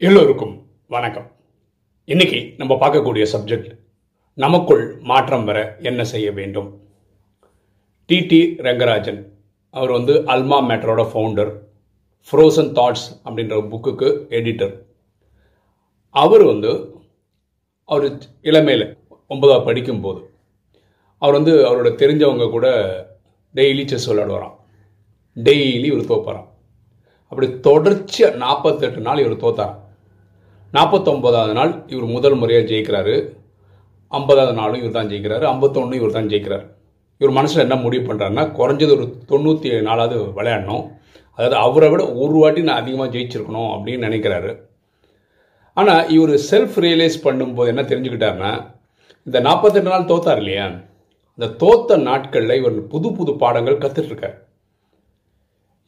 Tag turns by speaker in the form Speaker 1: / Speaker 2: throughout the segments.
Speaker 1: எல்லோருக்கும் வணக்கம். இன்னைக்கு நம்ம பார்க்கக்கூடிய சப்ஜெக்ட் நமக்குள் மாற்றம் வர என்ன செய்ய வேண்டும்? டிடி ரங்கராஜன் அவர் வந்து அல்மா மேட்டரோட ஃபவுண்டர் ஃப்ரோசன் தாட்ஸ் அப்படின்ற புக்குக்கு எடிட்டர் அவர் வந்து அவர் இளமையில் ஒன்பதாவது படிக்கும்போது அவர் வந்து அவரோட தெரிஞ்சவங்க கூட டெய்லி செஸ் விளையாடுவாராம். டெய்லி இவர் தோப்பாராம். அப்படி தொடர்ச்சியாக நாற்பத்தெட்டு நாள் இவர் தோத்தாராம். நாற்பத்தொம்போதாவது நாள் இவர் முதல் முறையாக ஜெயிக்கிறாரு. ஐம்பதாவது நாளும் இவர் தான் ஜெயிக்கிறாரு. ஐம்பத்தொன்று இவர் தான் ஜெயிக்கிறார். இவர் மனசில் என்ன முடிவு பண்ணுறாருன்னா குறைஞ்சது ஒரு தொண்ணூற்றி ஏழு நாளாவது விளையாடணும். அதாவது அவரை விட ஒரு வாட்டி நான் அதிகமாக ஜெயிச்சிருக்கணும் அப்படின்னு நினைக்கிறாரு. ஆனால் இவர் செல்ஃப் ரியலைஸ் பண்ணும்போது என்ன தெரிஞ்சுக்கிட்டாருன்னா இந்த நாற்பத்தெட்டு நாள் தோத்தார் இல்லையா? இந்த தோத்த நாட்களில் இவர் புது புது பாடங்கள் கற்றுட்ருக்கார்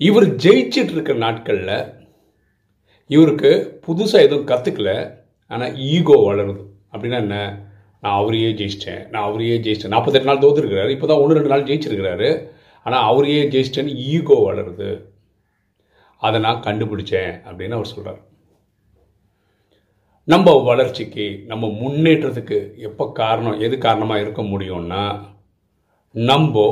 Speaker 1: இவர் ஜெயிச்சிட்டு இருக்கிற நாட்களில் இவருக்கு புதுசாக எதுவும் கற்றுக்கல ஆனால் ஈகோ வளருது. அப்படின்னா என்ன? நான் அவரையே ஜெயிச்சிட்டேன். நான் அவரையே ஜெயிச்சிட்டேன். நாற்பத்தெட்டு நாள் தோத்துருக்கிறாரு. இப்போ தான் ஒன்று ரெண்டு நாள் ஜெயிச்சிருக்கிறாரு. ஆனால் அவரையே ஜெயிச்சிட்டேன்னு ஈகோ வளருது. அதை நான் கண்டுபிடிச்சேன் அப்படின்னு அவர் சொல்கிறார் நம்ம வளர்ச்சிக்கு நம்ம முன்னேற்றத்துக்கு எப்போ காரணம் எது காரணமாக இருக்க முடியும்னா நம்ம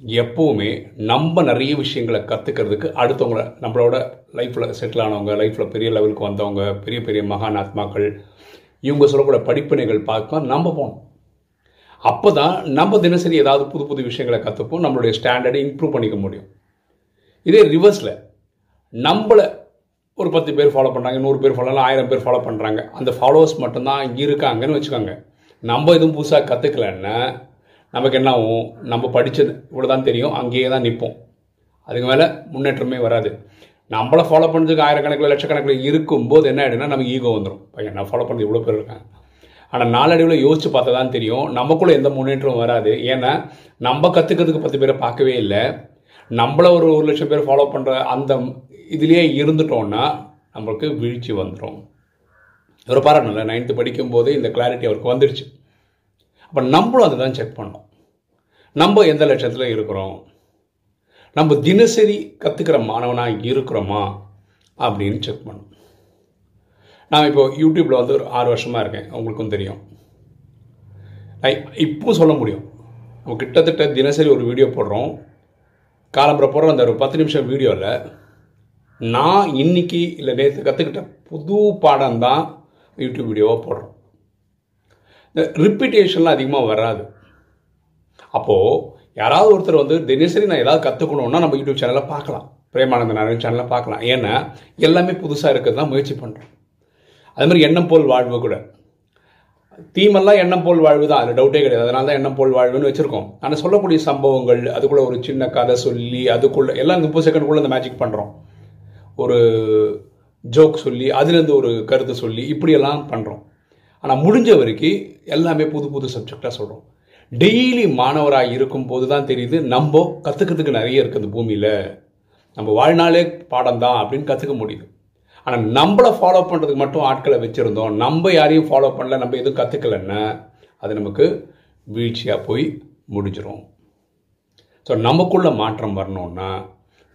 Speaker 1: எப்போவுமே நம்ம நிறைய விஷயங்களை கற்றுக்கிறதுக்கு அடுத்தவங்கள நம்மளோட லைஃப்பில் செட்டில் ஆனவங்க லைஃப்பில் பெரிய லெவலுக்கு வந்தவங்க பெரிய பெரிய மகான் ஆத்மாக்கள் இவங்க சொல்லக்கூட படிப்பினைகள் பார்க்க நம்ம போகணும். அப்போ தான் நம்ம தினசரி ஏதாவது புது புது விஷயங்களை கற்றுப்போம் நம்மளுடைய ஸ்டாண்டர்டை இம்ப்ரூவ் பண்ணிக்க முடியும். இதே ரிவர்ஸில் நம்மளை ஒரு பத்து பேர் ஃபாலோ பண்ணுறாங்க நூறு பேர் ஃபாலோ ஆயிரம் பேர் ஃபாலோ பண்ணுறாங்க அந்த ஃபாலோவர்ஸ் மட்டும்தான் இங்கே இருக்காங்கன்னு வச்சுக்கோங்க. நம்ம எதுவும் புதுசாக கற்றுக்கலன்னா நமக்கு என்ன ஆகும்? நம்ம படித்தது இவ்வளோ தான் தெரியும். அங்கேயே தான் நிற்போம். அதுக்கு மேலே முன்னேற்றமே வராது. நம்மளை ஃபாலோ பண்ணுறதுக்கு ஆயிரக்கணக்கில் லட்சக்கணக்கில் இருக்கும்போது என்ன ஆகிடும்னா நமக்கு ஈகோ வந்துடும் பையன் நான் ஃபாலோ பண்ணுறது இவ்வளோ பேர் இருக்காங்க. ஆனால் நாளடைவில் யோசித்து பார்த்தா தான் தெரியும். நமக்குள்ளே எந்த முன்னேற்றமும் வராது. ஏன்னா நம்ம கற்றுக்கிறதுக்கு பத்து பேரை பார்க்கவே இல்லை. நம்மள ஒரு ஒரு லட்சம் பேர் ஃபாலோ பண்ணுற அந்த இதுலேயே இருந்துட்டோம்னா நம்மளுக்கு வீழ்ச்சி வந்துடும் ஒரு பாராட்டல நைன்த்து படிக்கும்போது இந்த கிளாரிட்டி அவருக்கு வந்துடுச்சு அப்போ நம்மளும் அதை தான் செக் பண்ணோம் நம்ம எந்த லட்சத்தில் இருக்கிறோம்? நம்ம தினசரி கற்றுக்கிற மாணவனாக இருக்கிறோமா? அப்படின்னு செக் பண்ணும் நான் இப்போ யூடியூப்பில் வந்து ஒரு ஆறு வருஷமாக இருக்கேன். உங்களுக்கும் தெரியும். நான் இப்போ சொல்ல முடியும். நம்ம கிட்டத்தட்ட தினசரி ஒரு வீடியோ போடுறோம். காலம்புற போடுற அந்த ஒரு பத்து நிமிஷம் வீடியோவில் நான் இன்னைக்கு இல்லை நேற்று கற்றுக்கிட்ட புது பாடம் தான் யூடியூப் வீடியோவாக போடுறோம். இந்த ரிப்பீட்டேஷன்லாம் அதிகமாக வராது. அப்போது யாராவது ஒருத்தர் வந்து தினசரி நான் ஏதாவது கற்றுக்கணுன்னா நம்ம யூடியூப் சேனலை பார்க்கலாம். பிரேமானந்த நாராயண் சேனலை பார்க்கலாம். ஏன்னா எல்லாமே புதுசாக இருக்கிறது தான் முயற்சி பண்ணுறோம் அது மாதிரி எண்ணம் போல் வாழ்வு கூட. தீமெல்லாம் எண்ணம் போல் வாழ்வு தான். அது டவுட்டே கிடையாது. அதனால தான் எண்ணம் போல் வாழ்வுன்னு வச்சுருக்கோம். ஆனால் சொல்லக்கூடிய சம்பவங்கள் அதுக்குள்ளே ஒரு சின்ன கதை சொல்லி அதுக்குள்ளே எல்லாம் முப்பது செகண்டுக்குள்ளே அந்த மேஜிக் பண்ணுறோம் ஒரு ஜோக் சொல்லி அதுலேருந்து ஒரு கருத்து சொல்லி இப்படியெல்லாம் பண்ணுறோம் ஆனால் முடிஞ்ச வரைக்கும் எல்லாமே புது புது சப்ஜெக்டாக சொல்கிறோம் டெய்லி மாணவராக இருக்கும் போது தான் தெரியுது நம்ம கற்றுக்கிறதுக்கு நிறைய இருக்குது பூமியில். நம்ம வாழ்நாளே பாடம் தான் அப்படின்னு கற்றுக்க முடியுது. ஆனால் நம்மளை ஃபாலோ பண்ணுறதுக்கு மட்டும் ஆட்களை வச்சுருந்தோம். நம்ம யாரையும் ஃபாலோ பண்ணல நம்ம எதுவும் கற்றுக்கலன்னா அது நமக்கு வீழ்ச்சியாக போய் முடிஞ்சிடும் ஸோ நமக்குள்ள மாற்றம் வரணும்னா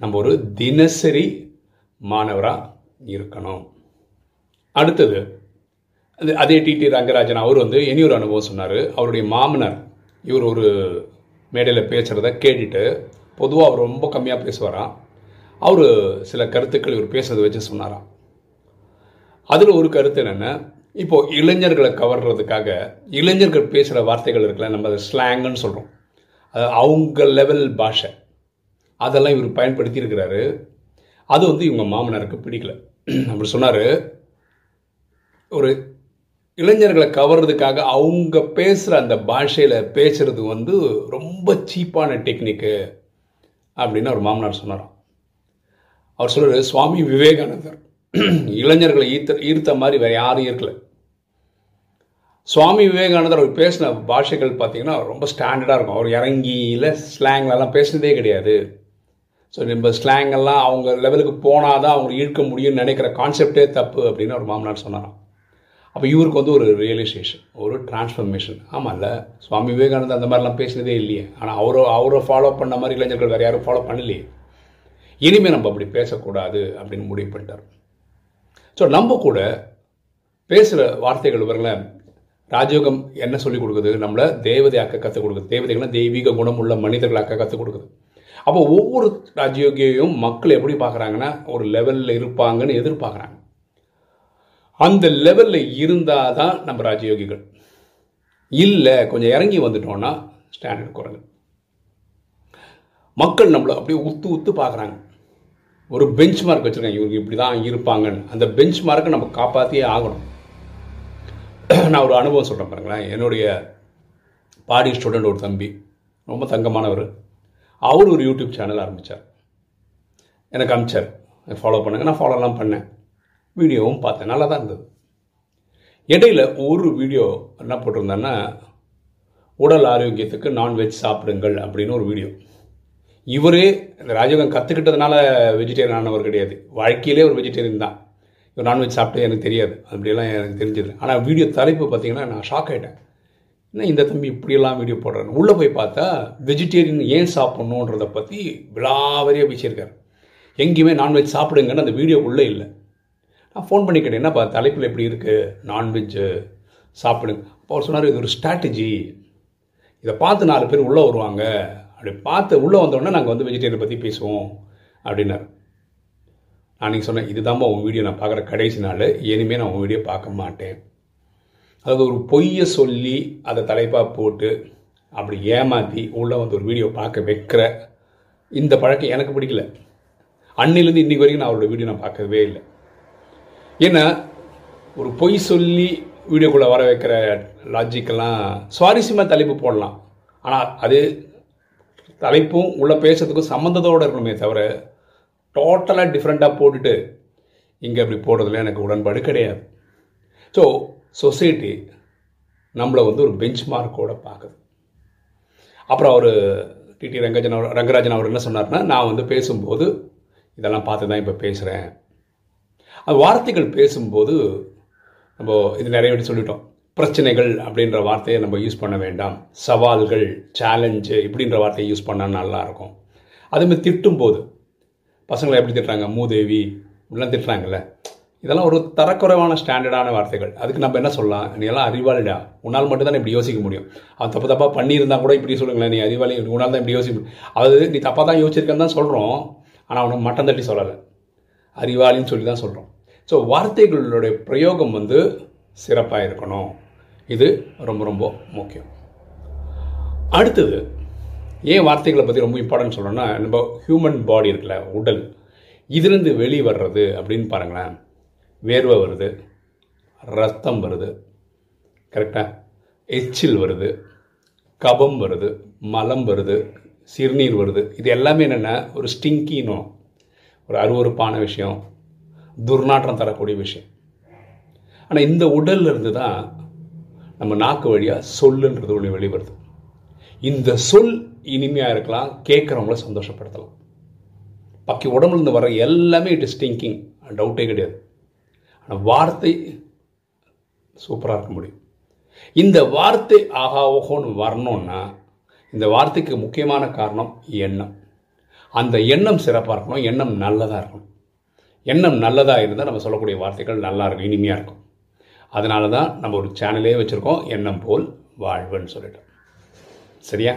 Speaker 1: நம்ம ஒரு தினசரி மாணவராக இருக்கணும். அடுத்தது அது அதே டிடி ரங்கராஜன் அவர் வந்து இனி ஒரு அனுபவம் சொன்னார். அவருடைய மாமனார் இவர் ஒரு மேடையில் பேசுகிறத கேட்டுட்டு பொதுவாக அவர் ரொம்ப கம்மியாக பேசுவாராம் அவர் சில கருத்துக்கள் இவர் பேசுறதை வச்சு சொன்னாராம். அதில் ஒரு கருத்து என்னென்னா இப்போது இளைஞர்களை கவர்றதுக்காக இளைஞர்கள் பேசுகிற வார்த்தைகள் இருக்குல்ல நம்ம அதை ஸ்லாங்குன்னு சொல்கிறோம் அது அவங்க லெவல் பாஷை. அதெல்லாம் இவர் பயன்படுத்தியிருக்கிறாரு. அது வந்து இவங்க மாமனாருக்கு பிடிக்கல. அப்படி சொன்னார் ஒரு இளைஞர்களை கவர்றதுக்காக அவங்க பேசுகிற அந்த பாஷையில் பேசுகிறது வந்து ரொம்ப சீப்பான டெக்னிக்கு அப்படின்னு அவர் மாமனார் சொன்னாராம். அவர் சொல்கிறார் சுவாமி விவேகானந்தர் இளைஞர்களை ஈர்த்த ஈர்த்த மாதிரி வேறு யாரும் ஈர்க்கல. சுவாமி விவேகானந்தர் அவர் பேசின பாஷைகள் பார்த்தீங்கன்னா ரொம்ப ஸ்டாண்டர்டாக இருக்கும். அவர் இறங்கியில் ஸ்லாங்லலாம் பேசினதே கிடையாது. ஸோ நம்ம ஸ்லாங்கெல்லாம் அவங்க லெவலுக்கு போனால் தான் அவங்க ஈர்க்க முடியும்னு நினைக்கிற கான்செப்டே தப்பு அப்படின்னு அவர் மாமனார் சொன்னாராம். அப்போ இவருக்கு வந்து ஒரு ரியலைசேஷன் ஒரு டிரான்ஸ்ஃபர்மேஷன் ஆமாம்ல சுவாமி விவேகானந்தர் அந்த மாதிரிலாம் பேசினதே இல்லையே. ஆனால் அவரை அவரை ஃபாலோ பண்ண மாதிரி இளைஞர்கள் வேறு யாரும் ஃபாலோ பண்ணலையே. இனிமேல் நம்ம அப்படி பேசக்கூடாது அப்படின்னு முடிவு பண்ணிட்டார். ஸோ நம்ம கூட பேசுகிற வார்த்தைகள் பாருங்களேன் ராஜயோகம் என்ன சொல்லிக் கொடுக்குது? நம்மளை தேவதையாக்க கற்றுக் கொடுக்குது. தேவதைகள்லாம் தெய்வீக குணமுள்ள மனிதர்களாக்க கற்றுக் கொடுக்குது. அப்போ ஒவ்வொரு ராஜயோகியையும் மக்கள் எப்படி பார்க்குறாங்கன்னா ஒரு லெவலில் இருப்பாங்கன்னு எதிர்பார்க்குறாங்க. அந்த லெவலில் இருந்தால் தான் நம்ம ராஜயோகிகள். இல்லை கொஞ்சம் இறங்கி வந்துட்டோம்னா ஸ்டாண்டர்ட் குறைஞ்சு மக்கள் நம்மளை அப்படியே உத்து உத்து பார்க்குறாங்க. ஒரு பெஞ்ச் மார்க் வச்சுருக்காங்க. இவங்க இப்படி தான் இருப்பாங்கன்னு. அந்த பெஞ்ச் மார்க்கை நம்ம காப்பாற்றியே ஆகணும். நான் ஒரு அனுபவம் சொல்கிறேன் பாருங்களேன். என்னுடைய பாடி ஸ்டூடெண்ட் ஒரு தம்பி. ரொம்ப தங்கமானவர். அவர் ஒரு யூடியூப் சேனல் ஆரம்பித்தார் எனக்கு அமிச்சார். ஃபாலோ பண்ணுங்க. நான் ஃபாலோலாம் பண்ணேன். வீடியோவும் பார்த்தேன். நல்லா தான் இருந்தது. இடையில ஒரு வீடியோ என்ன போட்டிருந்தேன்னா உடல் ஆரோக்கியத்துக்கு நான்வெஜ் சாப்பிடுங்கள் அப்படின்னு ஒரு வீடியோ. இவரே இந்த ராஜயோகம் கற்றுக்கிட்டதுனால வெஜிடேரியன் ஆனவர் கிடையாது. வாழ்க்கையிலே ஒரு வெஜிடேரியன் தான். இவர் நான்வெஜ் சாப்பிட்டு எனக்கு தெரியாது. அப்படியெல்லாம் எனக்கு தெரிஞ்சது. ஆனால் வீடியோ தலைப்பு பார்த்தீங்கன்னா நான் ஷாக் ஆகிட்டேன் என்ன இந்த தம்பி இப்படியெல்லாம் வீடியோ போடுறாரு உள்ளே போய் பார்த்தா வெஜிடேரியன் ஏன் சாப்பிட்ணுன்றதை பற்றி விழாவறியாக பேசியிருக்காரு. எங்கேயுமே நான்வெஜ் சாப்பிடுங்கன்னு அந்த வீடியோ உள்ளே இல்லை. நான் ஃபோன் பண்ணி கேட்டேன் என்னப்பா தலைப்பில் எப்படி இருக்குது நான்வெஜ்ஜு சாப்பிடுங்க அப்போ அவர் சொன்னார் இது ஒரு ஸ்ட்ராட்டஜி இதை பார்த்து நாலு பேர் உள்ளே வருவாங்க. அப்படி பார்த்து உள்ளே வந்தோடனே நாங்கள் வந்து வெஜிடேரியன் பற்றி பேசுவோம். அப்படின்னார். நான் நீங்கள் சொன்னேன் இதுதாம்மா உன் வீடியோ நான் பார்க்குற கடைசி நாள். இனிமேல் நான் உன் வீடியோ பார்க்க மாட்டேன். அதாவது ஒரு பொய்யை சொல்லி அதை தலைப்பாக போட்டு அப்படி ஏமாற்றி உள்ளே வந்து ஒரு வீடியோ பார்க்க வைக்கிற இந்த பழக்கம் எனக்கு பிடிக்கல. அன்னிலேருந்து இன்றைக்கி வரைக்கும் நான் அவரோட வீடியோ நான் பார்க்கவே இல்லை. ஏன்னா ஒரு பொய் சொல்லி வீடியோக்குள்ளே வர வைக்கிற லாஜிக்கெல்லாம் சுவாரஸ்யமாக தலைப்பு போடலாம். ஆனால் அது தலைப்பும் உள்ளே பேசுறதுக்கும் சம்மந்தத்தோடு இருக்கணுமே தவிர டோட்டலாக டிஃப்ரெண்ட்டாக போட்டுட்டு இங்கே அப்படி போடுறதுல எனக்கு உடன்பாடு கிடையாது. ஸோ சொசைட்டி நம்மளை வந்து ஒரு பெஞ்ச் மார்க்கோட பார்க்குது. அப்புறம் அவர் டிடி ரங்கஜன் அவர் ரங்கராஜன் அவர் என்ன சொன்னார்னா நான் வந்து பேசும்போது இதெல்லாம் பார்த்து தான் இப்போ பேசுகிறேன் அது வார்த்தைகள் பேசும்போது நம்ம இது நிறைய வாட்டி சொல்லிட்டோம். பிரச்சனைகள் அப்படின்ற வார்த்தையை நம்ம யூஸ் பண்ண வேண்டாம். சவால்கள் சேலஞ்சு இப்படின்ற வார்த்தையை யூஸ் பண்ணால் நல்லாயிருக்கும். அதேமாதிரி திட்டும்போது பசங்களை எப்படி திட்டுறாங்க? மூதேவி இப்படிலாம் திட்டுறாங்கல்ல. இதெல்லாம் ஒரு தரக்குறைவான ஸ்டாண்டர்டான வார்த்தைகள். அதுக்கு நம்ம என்ன சொல்லலாம்? நீ எல்லாம் அறிவாளிடா. உன்னால் மட்டும் தான் இப்படி யோசிக்க முடியும். அவன் தப்பு தப்பாக பண்ணியிருந்தா கூட இப்படி சொல்லுங்களேன். நீ அறிவாளி உன்னால் தான் இப்படி யோசிக்க முடியும். அதாவது நீ தப்பாக தான் யோசிச்சிருக்கேன்னு தான் சொல்கிறோம் ஆனால் அவனுக்கு மட்டம் தட்டி சொல்லலை. அறிவாளின்னு சொல்லி தான் சொல்கிறோம் ஸோ வார்த்தைகளுடைய பிரயோகம் வந்து சிறப்பாக இருக்கணும். இது ரொம்ப ரொம்ப முக்கியம். அடுத்தது ஏன் வார்த்தைகளை பற்றி ரொம்ப இம்பார்ட்டன்ட் சொல்கிறோன்னா நம்ம ஹியூமன் பாடி இருக்குல்ல உடல். இதுலேருந்து வெளியே வர்றது அப்படின்னு பாருங்களேன். வேர்வை வருது ரத்தம் வருது கரெக்டாக எச்சில் வருது கபம் வருது மலம் வருது சிறுநீர் வருது. இது எல்லாமே என்னென்னா ஒரு ஸ்டிங்கினும் ஒரு அருவறுப்பான விஷயம். துர்நாற்றம் தரக்கூடிய விஷயம். ஆனால் இந்த உடல்ல இருந்து தான் நம்ம நாக்கு வழியாக சொல்லுன்றது ஒன்று வெளிவருது. இந்த சொல் இனிமையாக இருக்கலாம் கேட்குறவங்கள சந்தோஷப்படுத்தலாம். பாக்கி உடம்புலேருந்து வர எல்லாமே இட் இஸ் திங்கிங் டவுட்டே கிடையாது. ஆனால் வார்த்தை சூப்பராக இருக்க முடியும். இந்த வார்த்தை ஆகா ஓஹோன்னு வரணும்னா இந்த வார்த்தைக்கு முக்கியமான காரணம் எண்ணம். அந்த எண்ணம் சிறப்பாக இருக்கணும் எண்ணம் நல்லதாக இருக்கணும். எண்ணம் நல்லதாக இருந்தால் நம்ம சொல்லக்கூடிய வார்த்தைகள் நல்லா இருக்கும் இனிமையாக இருக்கும். அதனால தான் நம்ம ஒரு சேனலே வச்சுருக்கோம் எண்ணம் போல் வாழ்வுன்னு சொல்லிட்டோம் சரியா?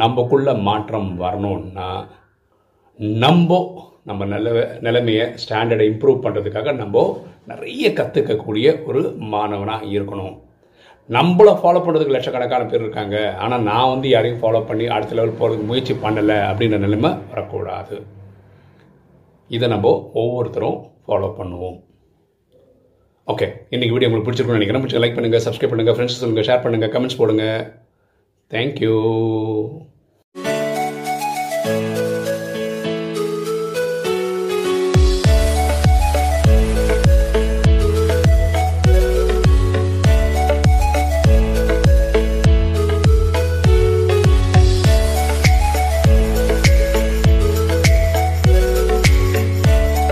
Speaker 1: நம்மக்குள்ள மாற்றம் வரணும்னா நம்ம நம்ம நில நிலைமையை ஸ்டாண்டர்டை இம்ப்ரூவ் பண்ணுறதுக்காக நம்ம நிறைய கற்றுக்கக்கூடிய ஒரு மாணவனாக இருக்கணும். நம்மளை ஃபாலோ பண்ணுறதுக்கு லட்சக்கணக்கான பேர் இருக்காங்க. ஆனால் நான் வந்து யாரையும் ஃபாலோ பண்ணி அடுத்த லெவல் போகிறதுக்கு முயற்சி பண்ணலை அப்படின்ற நிலைமை வரக்கூடாது. இதை நம்ம ஒவ்வொருத்தரும் ஃபாலோ பண்ணுவோம். ஓகே இன்றைக்கி வீடியோ உங்களுக்கு பிடிச்சிருக்குன்னு நினைக்கிறேன். பிடிச்சி லைக் பண்ணுங்கள் சப்ஸ்கிரைப் பண்ணுங்கள் ஃப்ரெண்ட்ஸ் சொல்லுங்கள் ஷேர் பண்ணுங்கள் கமெண்ட்ஸ் போடுங்க. தேங்க்யூ